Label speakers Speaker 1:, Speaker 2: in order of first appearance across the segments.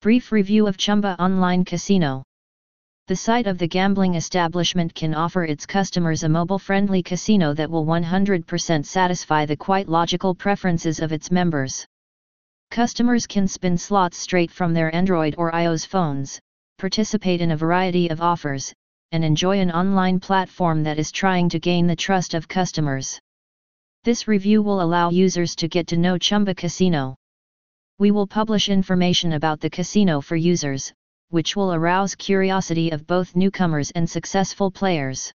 Speaker 1: Brief review of Chumba Online Casino. The site of the gambling establishment can offer its customers a mobile friendly casino that will 100% satisfy the quite logical preferences of its members. Customers can spin slots straight from their Android or iOS phones, participate in a variety of offers, and enjoy an online platform that is trying to gain the trust of customers. This review will allow users to get to know Chumba Casino. We will publish information about the casino for users, which will arouse curiosity of both newcomers and successful players.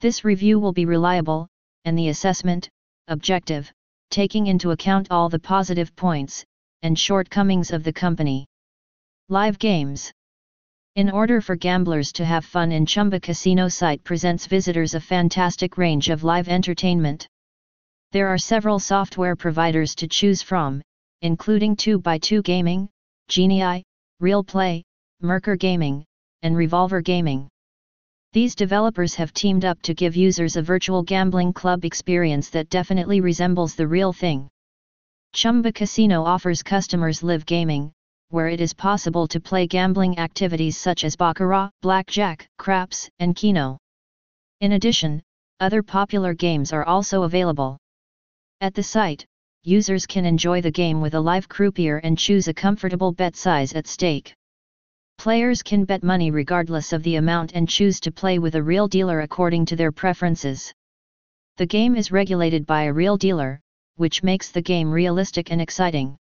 Speaker 1: This review will be reliable, and the assessment, objective, taking into account all the positive points, and shortcomings of the company. Live Games In order for gamblers to have fun in Chumba Casino site presents visitors a fantastic range of live entertainment. There are several software providers to choose from, including 2x2 Gaming, Genii, ReelPlay, Merkur Gaming, and Revolver Gaming. These developers have teamed up to give users a virtual gambling club experience that definitely resembles the real thing. Chumba Casino offers customers live gaming, where it is possible to play gambling activities such as baccarat, blackjack, craps, and keno. In addition, other popular games are also available. At the site, users can enjoy the game with a live croupier and choose a comfortable bet size at stake. Players can bet money regardless of the amount and choose to play with a real dealer according to their preferences. The game is regulated by a real dealer, which makes the game realistic and exciting.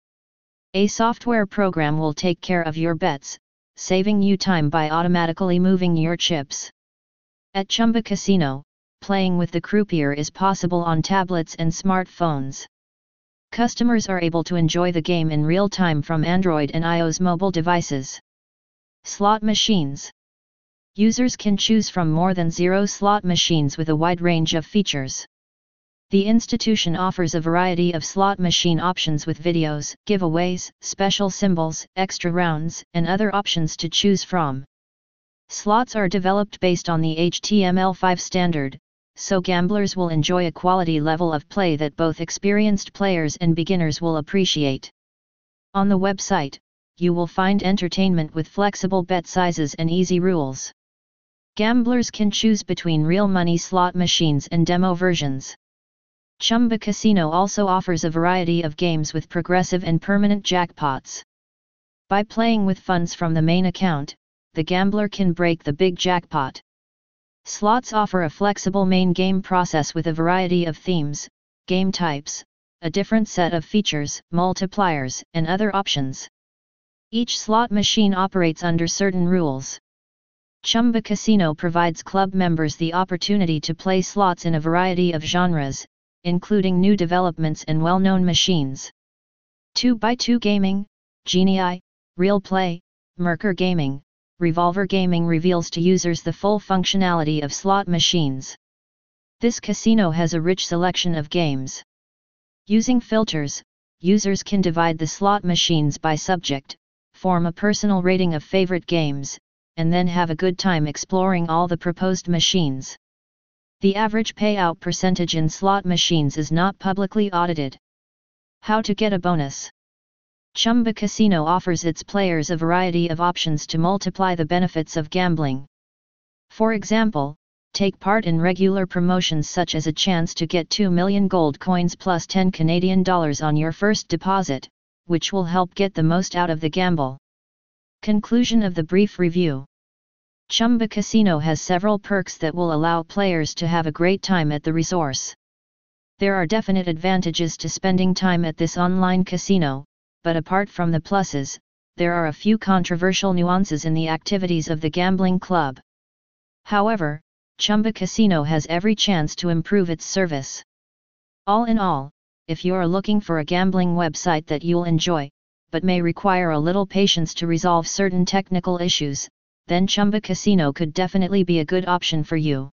Speaker 1: A software program will take care of your bets, saving you time by automatically moving your chips. At Chumba Casino, playing with the croupier is possible on tablets and smartphones. Customers are able to enjoy the game in real time from Android and iOS mobile devices. Slot machines. Users can choose from more than zero slot machines with a wide range of features. The institution offers a variety of slot machine options with videos, giveaways, special symbols, extra rounds, and other options to choose from. Slots are developed based on the HTML5 standard, so gamblers will enjoy a quality level of play that both experienced players and beginners will appreciate. On the website, you will find entertainment with flexible bet sizes and easy rules. Gamblers can choose between real money slot machines and demo versions. Chumba Casino also offers a variety of games with progressive and permanent jackpots. By playing with funds from the main account, the gambler can break the big jackpot. Slots offer a flexible main game process with a variety of themes, game types, a different set of features, multipliers, and other options. Each slot machine operates under certain rules. Chumba Casino provides club members the opportunity to play slots in a variety of genres, including new developments and well-known machines. 2x2 Gaming, Genii, ReelPlay, Merkur Gaming, Revolver Gaming reveals to users the full functionality of slot machines. This casino has a rich selection of games. Using filters, users can divide the slot machines by subject, form a personal rating of favorite games, and then have a good time exploring all the proposed machines. The average payout percentage in slot machines is not publicly audited. How to get a bonus? Chumba Casino offers its players a variety of options to multiply the benefits of gambling. For example, take part in regular promotions such as a chance to get 2 million gold coins plus 10 Canadian dollars on your first deposit, which will help get the most out of the gamble. Conclusion of the brief review Chumba Casino has several perks that will allow players to have a great time at the resource. There are definite advantages to spending time at this online casino, but apart from the pluses, there are a few controversial nuances in the activities of the gambling club. However, Chumba Casino has every chance to improve its service. All in all, if you're looking for a gambling website that you'll enjoy, but may require a little patience to resolve certain technical issues, then Chumba Casino could definitely be a good option for you.